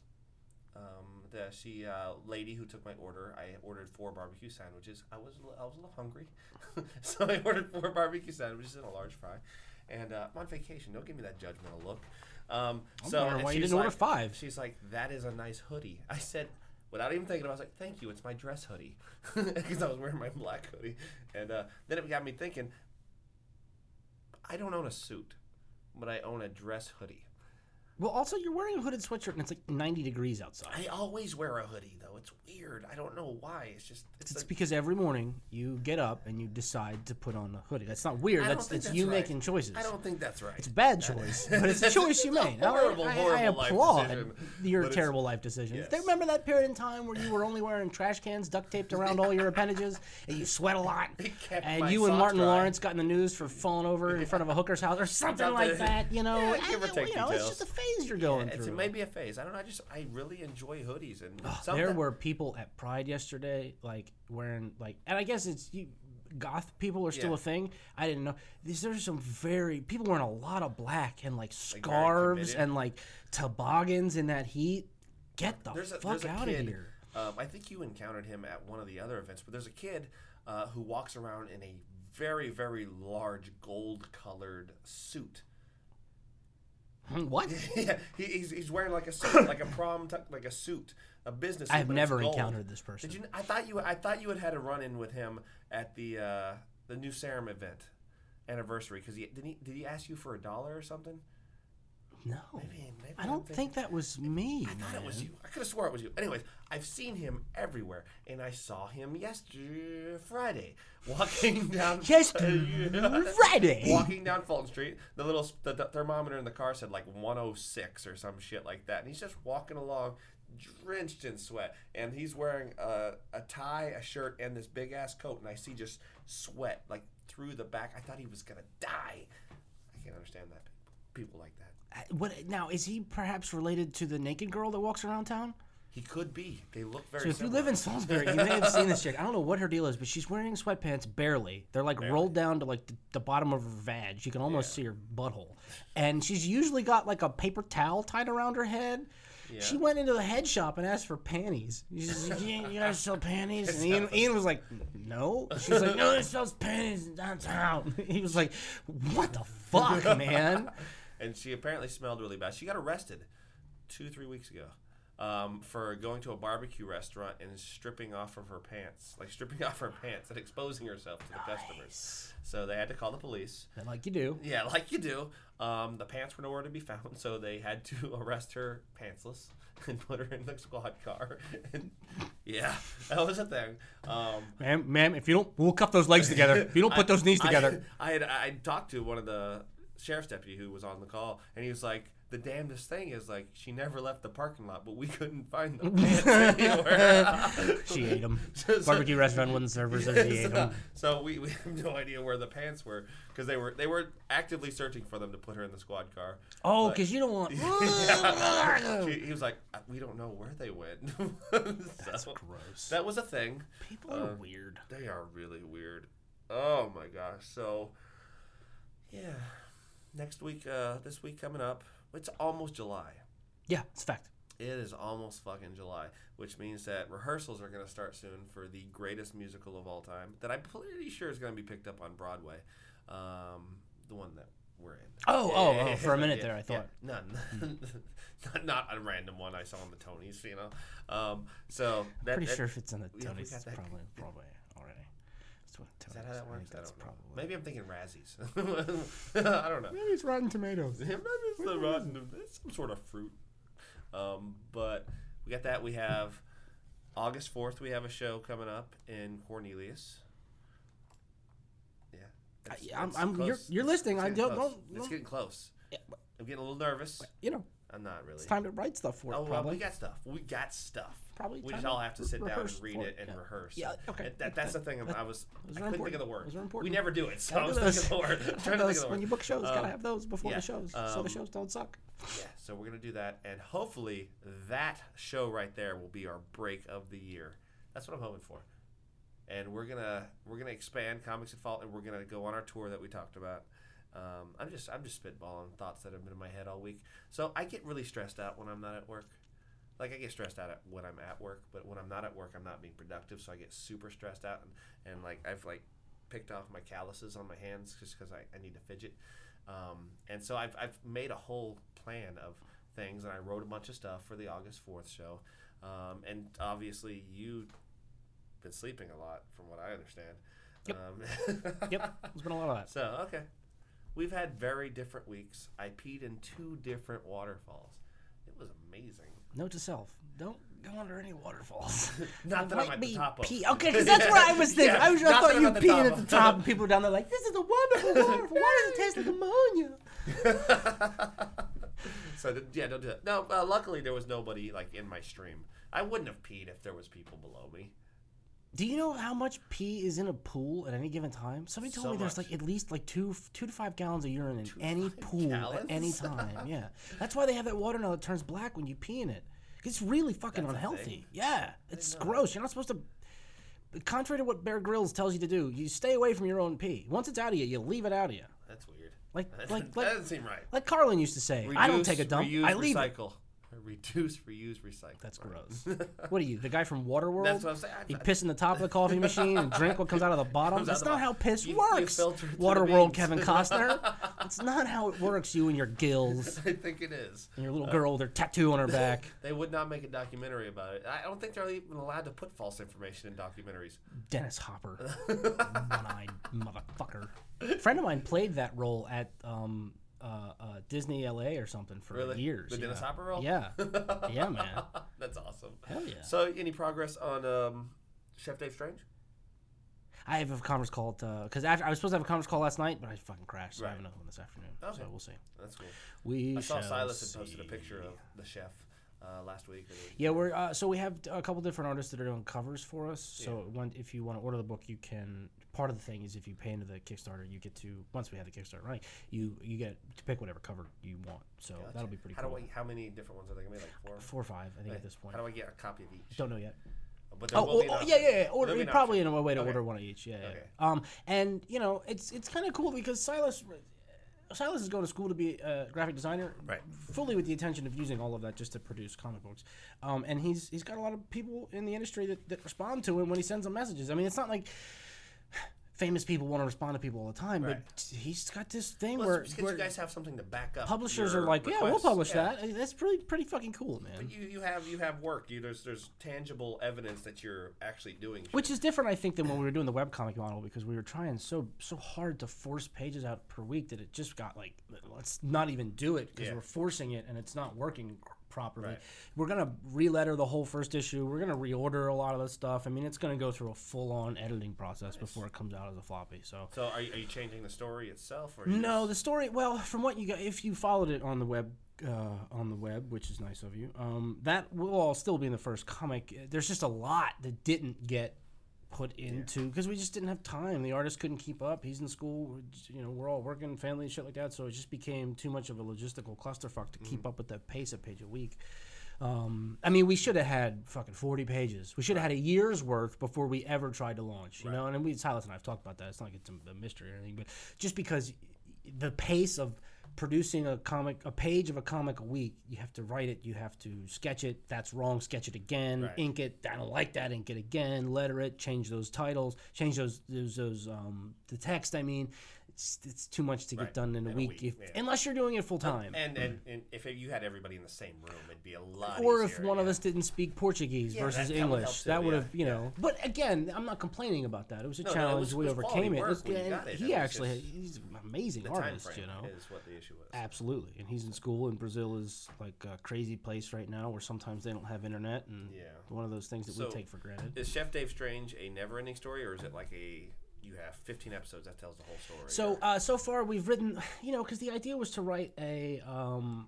Um, the she uh, lady who took my order, I ordered four barbecue sandwiches. I was I was a little hungry, so I ordered four barbecue sandwiches and a large fry. And uh, I'm on vacation. Don't give me that judgmental look. Um, I'm so wondering why you she's didn't order like- five. She's like, "That is a nice hoodie." I said, without even thinking, I was like, "Thank you, it's my dress hoodie," because I was wearing my black hoodie. And uh, then it got me thinking. I don't own a suit, but I own a dress hoodie. Well, also, you're wearing a hooded sweatshirt and it's like 90 degrees outside. I always wear a hoodie though. It's weird. I don't know why. It's just it's, It's like, because every morning you get up and you decide to put on a hoodie. That's not weird. I don't That's think it's that's you right. making choices. I don't think that's right. It's a bad choice, but it's a choice you made. I- horrible, I, I, horrible life applaud decision, your but it's- terrible life decisions. Yes. They remember that period in time where you were only wearing trash cans duct taped around all your appendages, and you sweat a lot, kept and my you and socks Martin dry. Lawrence got in the news for falling over in front of a hooker's house or something like Something. that. You know, Yeah, give or And, take you know, it's details. just a phase you're going It's through. maybe a phase. I don't know. I just I really enjoy hoodies and There were people at Pride yesterday, like wearing like, and I guess it's you, goth people are still Yeah. a thing. I didn't know. These there's some very people wearing a lot of black and like scarves committed. and like toboggans in that heat. Get the there's fuck a out kid, of here. Um, I think you encountered him at one of the other events, but there's a kid uh, who walks around in a very, very large gold colored suit. What? yeah, he, he's, he's wearing like a suit, like a prom, tuck, like a suit, a business. Suit, I have but it's never gold. encountered this person. Did you? I thought you. I thought you had had a run in with him at the uh, the new Serum event anniversary because he did he did he ask you for a dollar or something? No, Maybe, maybe I don't think that was me. I thought it was man. you. I could have swore it was you. Anyways, I've seen him everywhere, and I saw him yesterday, Friday, walking down. Yesterday. Friday. Walking down Fulton Street, the little the, the thermometer in the car said like 106 or some shit like that, and he's just walking along, drenched in sweat, and he's wearing a, a tie, a shirt, and this big ass coat, and I see just sweat like through the back. I thought he was gonna die. I can't understand that. People like that. What now? Is he perhaps related to the naked girl that walks around town? He could be. They look very. So if you live in Salisbury, you may have seen this chick. I don't know what her deal is, but she's wearing sweatpants barely. They're like rolled down to like the, the bottom of her vag. You can almost see her butthole. And she's usually got like a paper towel tied around her head. She went into the head shop and asked for panties. She's like, you, you guys sell panties? And Ian, Ian was like, no. She's like, no, this sells panties in downtown. He was like, what the fuck, man? And she apparently smelled really bad. She got arrested two, three weeks ago um, for going to a barbecue restaurant and stripping off of her pants, like stripping off her pants and exposing herself to the customers. So they had to call the police. And like you do. Yeah, like you do. Um, the pants were nowhere to be found, so they had to arrest her pantsless and put her in the squad car. And yeah, that was a thing. Um, Ma'am, ma'am, if you don't, we'll cuff those legs together. If you don't put those knees together. I, I had I talked to one of the sheriff's deputy who was on the call, and he was like, "The damnedest thing is like she never left the parking lot, but we couldn't find the pants anywhere." she ate them. So- so- Barbecue restaurant wouldn't serve her, so she ate them. so we, we have no idea where the pants were because they were they were actively searching for them to put her in the squad car. Oh, because you don't want. She- he was like, "Uh, "We don't know where they went." That's gross. that was a thing. People are uh, weird. They are really weird. Oh my gosh. So, yeah. Next week, uh, this week coming up, it's almost July. Yeah, it's a fact. It is almost fucking July, which means that rehearsals are going to start soon for the greatest musical of all time that I'm pretty sure is going to be picked up on Broadway. Um, the one that we're in. Oh, oh, oh, for a minute there, I yeah, thought. none. not, not a random one I saw on the Tonys, you know. Um, so that, Pretty that- sure if it's in the Tonys, got it's probably Broadway already. That's what Is that how that works? I that's don't know. probably. Maybe I'm thinking Razzies. I don't know. Maybe it's Rotten Tomatoes. Maybe it's the rotten. It's some sort of fruit. Um, but we got that. We have August fourth. We have a show coming up in Cornelius. Yeah, That's- I- I'm- I'm- you're- you're It's- listening. it's I getting don't- close. don't- It's don't- getting close. Yeah, but, I'm getting a little nervous. you know, I'm not really. it's time to write stuff for it. Oh, well, probably. we got stuff. We got stuff. Probably We just all have to re- sit down and read it and yeah. rehearse. Yeah, okay. And that, that's the thing. I was. Those I couldn't think of the word. Those are We never do it, so I was thinking of the word. I'm trying to think of the word. when you book shows, gotta Um, have those before yeah, the shows, so um, the shows don't suck. Yeah, so we're gonna do that, and hopefully that show right there will be our break of the year. That's what I'm hoping for. And we're gonna we're gonna expand comics at fault, and we're gonna go on our tour that we talked about. Um, I'm just I'm just spitballing thoughts that have been in my head all week. So I get really stressed out when I'm not at work. Like I get stressed out at when I'm at work, but when I'm not at work, I'm not being productive. So I get super stressed out, and, and like I've like picked off my calluses on my hands just because I, I need to fidget. Um, and so I've, I've made a whole plan of things, and I wrote a bunch of stuff for the August 4th show. Um, and obviously, you've been sleeping a lot, from what I understand. Yep. Um, Yep, there's been a lot of that. So, okay. We've had very different weeks. I peed in two different waterfalls. It was amazing. Note to self: don't go under any waterfalls. Not that Might I'm at the top of. pee- Okay, because that's what I was thinking. Yeah, I, was, I not thought that I'm you at the peeing top at the of. top, and people were down there like, "This is a wonderful waterfall. Why does it taste like ammonia?" so th- yeah, don't do that. No, uh, luckily there was nobody like in my stream. I wouldn't have peed if there was people below me. Do you know how much pee is in a pool at any given time? Somebody told So me there's much. like at least like two two to five gallons of urine in Two any pool gallons? at any time. Yeah, that's why they have that water now that turns black when you pee in it. It's really fucking That's unhealthy. Yeah, it's gross. You're not supposed to. Contrary to what Bear Grylls tells you to do, you stay away from your own pee. Once it's out of you, you leave it out of you. That's weird. Like that like that like doesn't seem right. like Carlin used to say, I don't take a dump. Reuse, I leave it. Reduce, reuse, recycle. That's gross. what are you, the guy from Waterworld? That's what I'm saying. I- You piss in the top of the coffee machine and drink what comes out of the bottom. That's not how piss You- you works. it Waterworld. Kevin Costner. That's not how it works. You and your gills I think it is. and your little girl with her tattoo on her back. They would not make a documentary about it. I don't think they're even allowed to put false information in documentaries. Dennis Hopper, one-eyed motherfucker. A friend of mine played that role at um, uh, uh, Disney LA or something for Really? years. The yeah. Dennis Hopper role? Yeah, yeah, man. That's awesome. Hell yeah. So, any progress on um, Chef Dave Strange? I have a conference call because after I was supposed to have a conference call last night, but I fucking crashed, so I have another one this afternoon. Okay. So we'll see. That's cool. We I saw Silas had posted a picture of the chef uh, last week. or Yeah, we're uh, so we have a couple different artists that are doing covers for us. So when, if you want to order the book, you can. Part of the thing is if you pay into the Kickstarter, you get to once we have the Kickstarter running, you you get to pick whatever cover you want. So Gotcha. that'll be pretty how cool. Do I, how many different ones are they gonna be? Like four. Four or five, I think, at this point. How do I get a copy of each? Don't know yet. But Oh, will oh, be oh, yeah, yeah, yeah. Order probably in a way to Okay. order one of each. Yeah, Okay. yeah. Um, and you know, it's it's kind of cool because Silas. Silas is going to school to be a graphic designer, Right. Fully with the intention of using all of that just to produce comic books, um, and he's he's got a lot of people in the industry that, that respond to him when he sends them messages. I mean, it's not like famous people want to respond to people all the time, Right. but he's got this thing Well, where, it's because where you guys have something to back up. publishers your are like, yeah, we'll requests." publish Yeah. that. That's pretty pretty fucking cool, man. But you, you have you have work. You there's there's tangible evidence that you're actually doing. shit. Which is different, I think, than when we were doing the webcomic model because we were trying so so hard to force pages out per week that it just got like, let's not even do it because Yeah. we're forcing it and it's not working properly. Right. We're gonna re-letter the whole first issue. We're gonna reorder a lot of the stuff. I mean, it's gonna go through a full-on editing process before it comes out as a floppy. So. So are you, are you changing the story itself? Or No, just- the story. Well, from what you got, if you followed it on the web, uh, on the web, which is nice of you, um, that will all still be in the first comic. There's just a lot that didn't get put into because we just didn't have time. The artist couldn't keep up. He's in school. just- You know, we're all working, family and shit like that. So it just became too much of a logistical clusterfuck to keep up with that pace of page a week. Um, I mean, we should have had fucking 40 pages. We should have had a year's worth before we ever tried to launch, you know? And we, Silas and I have talked about that. It's not like it's a, a mystery or anything, but just because the pace of producing a comic, a page of a comic a week, you have to write it, you have to sketch it. That's wrong. Sketch it again. Right. Ink it. I don't like that. Ink it again. Letter it. Change those titles. Change those those those um the text. I mean, it's it's too much to get Right. done in a In a week, week, if, yeah. unless you're doing it full time. And, and and if you had everybody in the same room, it'd be a lot. or if easier, one of yeah. us didn't speak Portuguese Yeah, versus that- that would English, help too, that would yeah, have, you know. But again, I'm not complaining about that. It was a No, no, it challenge. was- we it was overcame it. work when you and got it. He was actually, just- he's an amazing the time artist, frame you know. is what the issue was. Absolutely, and he's in school, and Brazil is like a crazy place right now, where sometimes they don't have internet, and Yeah. one of those things that So, we take for granted. Is Chef Dave Strange a never-ending story, or is it like a you have 15 episodes that tells the whole story? So uh, so far we've written, you know, because the idea was to write a um,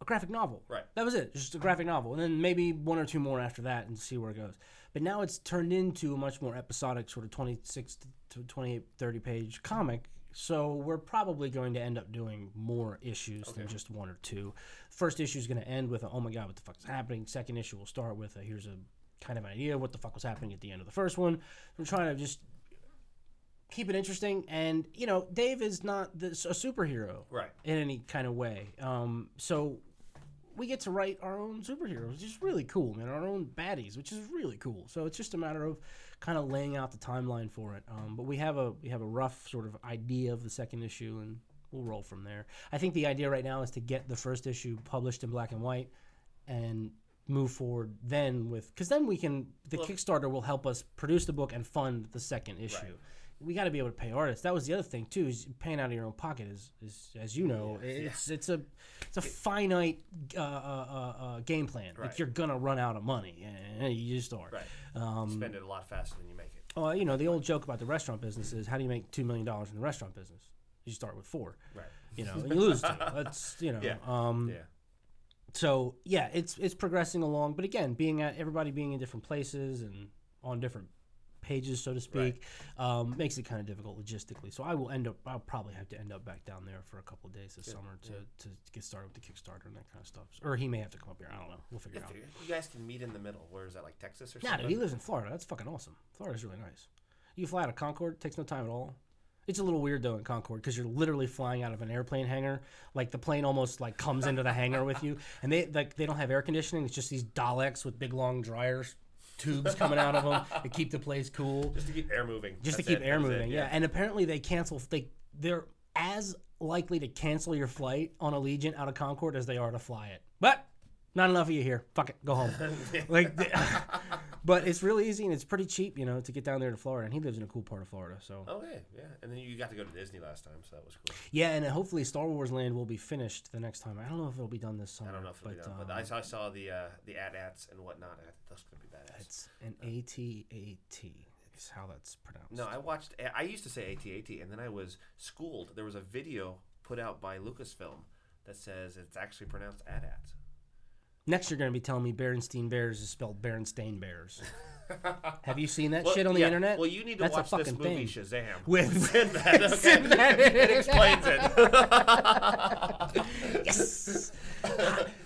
a graphic novel. Right. That was it, just a graphic novel, and then maybe one or two more after that, and see where it goes. But now it's turned into a much more episodic, sort of 26 to 28, 30 page comic. So we're probably going to end up doing more issues than just one or two. First issue is going to end with a, oh my god, what the fuck is happening? Second issue will start with a, here's a kind of idea of what the fuck was happening at the end of the first one. We're trying to just keep it interesting. And you know, Dave is not this, a superhero right. in any kind of way. Um, so we get to write our own superheroes, which is really cool, man. Our own baddies, which is really cool. So it's just a matter of kind of laying out the timeline for it. Um, but we have a we have a rough sort of idea of the second issue, and we'll roll from there. I think the idea right now is to get the first issue published in black and white, and move forward then with because then we can the Well- Kickstarter will help us produce the book and fund the second issue. Right. We got to be able to pay artists. That was the other thing too. Is paying out of your own pocket is, is as you know, it's it's a it's a finite uh, uh, uh, uh, game plan. Like you're gonna run out of money, and you just are. Right. Um, Spend it a lot faster than you make it. well, you know the old joke about the restaurant business is how do you make two million dollars in the restaurant business? You start with four. Right. You know, and you lose two. That's you know. Yeah. Um, Yeah. so yeah, it's it's progressing along, but again, being at everybody being in different places and on different pages, so to speak, um, makes it kind of difficult logistically. So I will end up, I'll probably have to end up back down there for a couple of days this summer to, to get started with the Kickstarter and that kind of stuff. Or he may have to come up here. I don't know. We'll figure it out. You guys can meet in the middle, where is that? Like Texas or Nah, something? he lives in Florida. That's fucking awesome. Florida's really nice. You fly out of Concord, takes no time at all. It's a little weird though in Concord because you're literally flying out of an airplane hangar. Like the plane almost like comes into the hangar with you, and they like they don't have air conditioning. It's just these Daleks with big long dryers tubes coming out of them to keep the place cool, Just to keep air moving. just That's to keep it, air that's it, moving. yeah. and apparently they cancel. They they're as likely to cancel your flight on Allegiant out of Concord as they are to fly it. But not enough of you here. Fuck it, go home. like, but it's really easy and it's pretty cheap, you know, to get down there to Florida. And he lives in a cool part of Florida, so Okay, yeah. And then you got to go to Disney last time, so that was cool. yeah. And hopefully Star Wars Land will be finished the next time. I don't know if it'll be done this summer. I don't know if it'll be done, but um, I saw, I saw the uh, the AT-ATs and whatnot. and That's gonna be badass. it's an A T A T. Is how that's pronounced. No, I watched. I used to say AT-AT, and then I was schooled. There was a video put out by Lucasfilm that says it's actually pronounced AT-ATs. Next, you're going to be telling me Berenstein Bears is spelled Berenstain Bears. Have you seen that Well, shit on the yeah, internet? Well, you need to That's a watch this movie thing. Shazam With- Sinbad. Okay? it explains it. yes.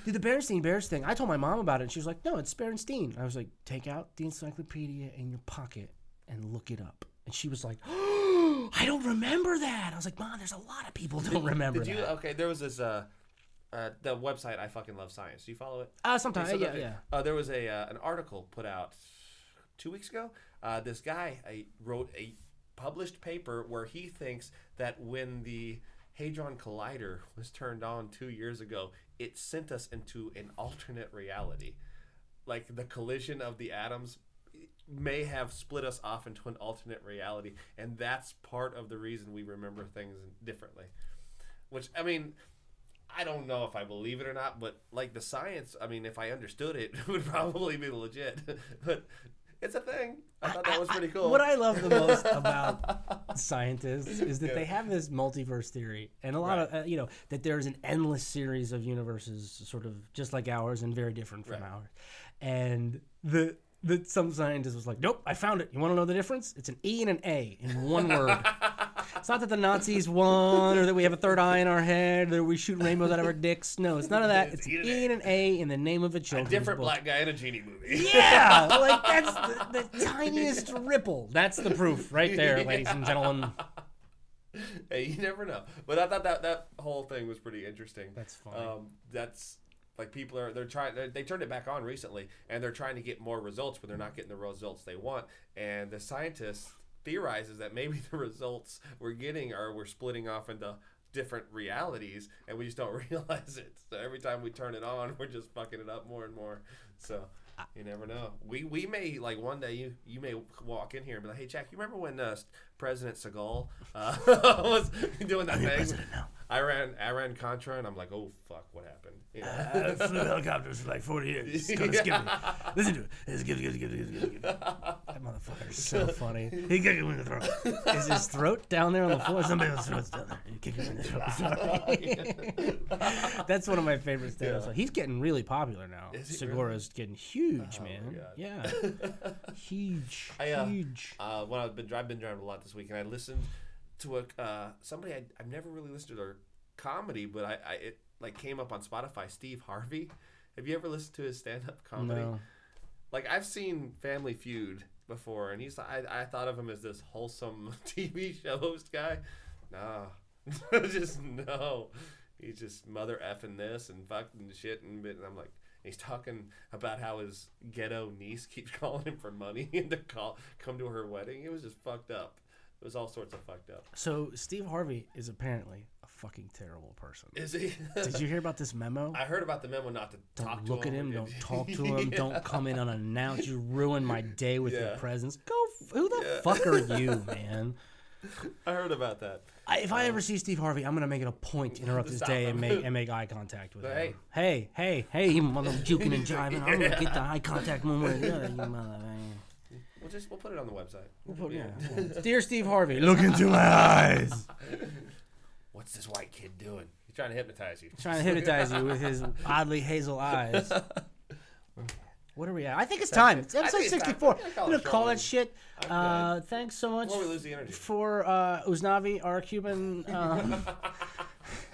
Dude, the Berenstein Bears thing. I told my mom about it, and she was like, "No, it's Berenstein." I was like, "Take out the encyclopedia in your pocket and look it up." And she was like, "Oh, I don't remember that." I was like, "Mom, there's a lot of people don't remember Did you? that." Okay, there was this. Uh, uh, the website I fucking love science. Do you follow it? Uh, sometimes, So yeah, the- yeah. Uh, there was a uh, an article put out two weeks ago. Uh, this guy I wrote a published paper where he thinks that when the Hadron Collider was turned on two years ago, it sent us into an alternate reality. Like the collision of the atoms may have split us off into an alternate reality, and that's part of the reason we remember things differently. Which, I mean, I don't know if I believe it or not, but like the science, I mean, if I understood it, it would probably be legit. but it's a thing. I thought that was pretty cool. What I love the most about scientists is that they have this multiverse theory, and a lot of uh, you know that there's an endless series of universes, sort of just like ours and very different from Right. ours. And the that some scientist was like, "Nope, I found it. You want to know the difference? It's an E and an A in one word." It's not that the Nazis won or that we have a third eye in our head or we shoot rainbows out of our dicks. No, it's none of that. It's E and an A in the name of a a children's different book. black guy in a genie movie. Yeah, like that's the, the tiniest ripple. That's the proof right there, ladies and gentlemen. hey, you never know. But I thought that that whole thing was pretty interesting. That's funny. Um, that's like people are they're trying they they turned it back on recently and they're trying to get more results but they're not getting the results they want and the scientist theorizes that maybe the results we're getting are we're splitting off into different realities and we just don't realize it. So every time we turn it on we're just fucking it up more and more. So you never know. We we may like one day you you may walk in here and be like hey jack you remember when uh, president seagal uh, was doing that thing president ran Iran Contra, and I'm like, oh fuck, what happened? You know? I flew helicopters for like 40 years. It's gonna skip me. Listen to it. It's good, good, good, good, good, good. That motherfucker's so funny. He kicked him in the throat. Is his throat down there on the floor? Somebody else's throat's down there. He kicked him in the throat. Sorry. That's one of my favorite stand-ups. Yeah. He's getting really popular now. Segura's getting huge, Oh, man. Yeah. huge. I, uh, huge. uh, when I've been I've been driving a lot this week, and I listened to a uh, somebody I, I've never really listened to their comedy, but I, I it like came up on Spotify. Steve Harvey. Have you ever listened to his stand-up comedy? No. Like I've seen Family Feud before, and he's I, I thought of him as this wholesome TV show host guy. Nah, just no. He's just mother effing this and fucking shit and. And I'm like, he's talking about how his ghetto niece keeps calling him for money and to call come to her wedding. It was just fucked up. It was all sorts of fucked up. So Steve Harvey is apparently a fucking terrible person. Is he? Did you hear about this memo? I heard about the memo not to Don't talk look to at him. him. Don't talk to him. Yeah. Don't come in unannounced. You ruin my day with your presence. Go. F- who the Yeah. fuck are you, man? I heard about that. I, if I um, ever see Steve Harvey, I'm gonna make it a point to interrupt his day him. and make and make eye contact with Hey. him. Hey, hey, hey, you mother juking and jiving. I'm gonna get the eye contact one way or the other. You mother. We'll just we'll put it on the website. We'll put- yeah, yeah. Dear Steve Harvey, look into my eyes. What's this white kid doing? He's trying to hypnotize you. Trying to hypnotize you with his oddly hazel eyes. What are we at? I think it's time. It's episode it's 64. Yeah, I'm gonna call short that shit. I'm Uh, thanks so much we lose the for uh, Uznavi, our Cuban um,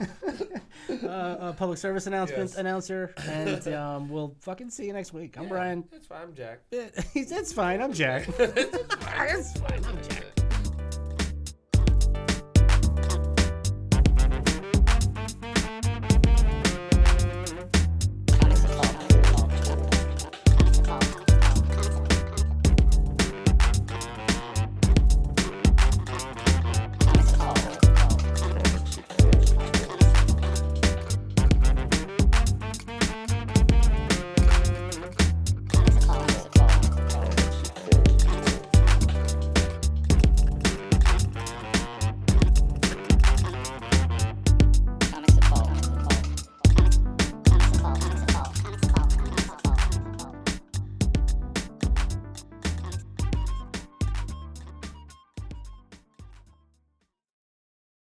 uh, uh, public service announcement Yes. announcer, and um, we'll fucking see you next week. I'm Brian. That's fine. I'm Jack. It's fine. I'm Jack. it's fine. I'm Jack.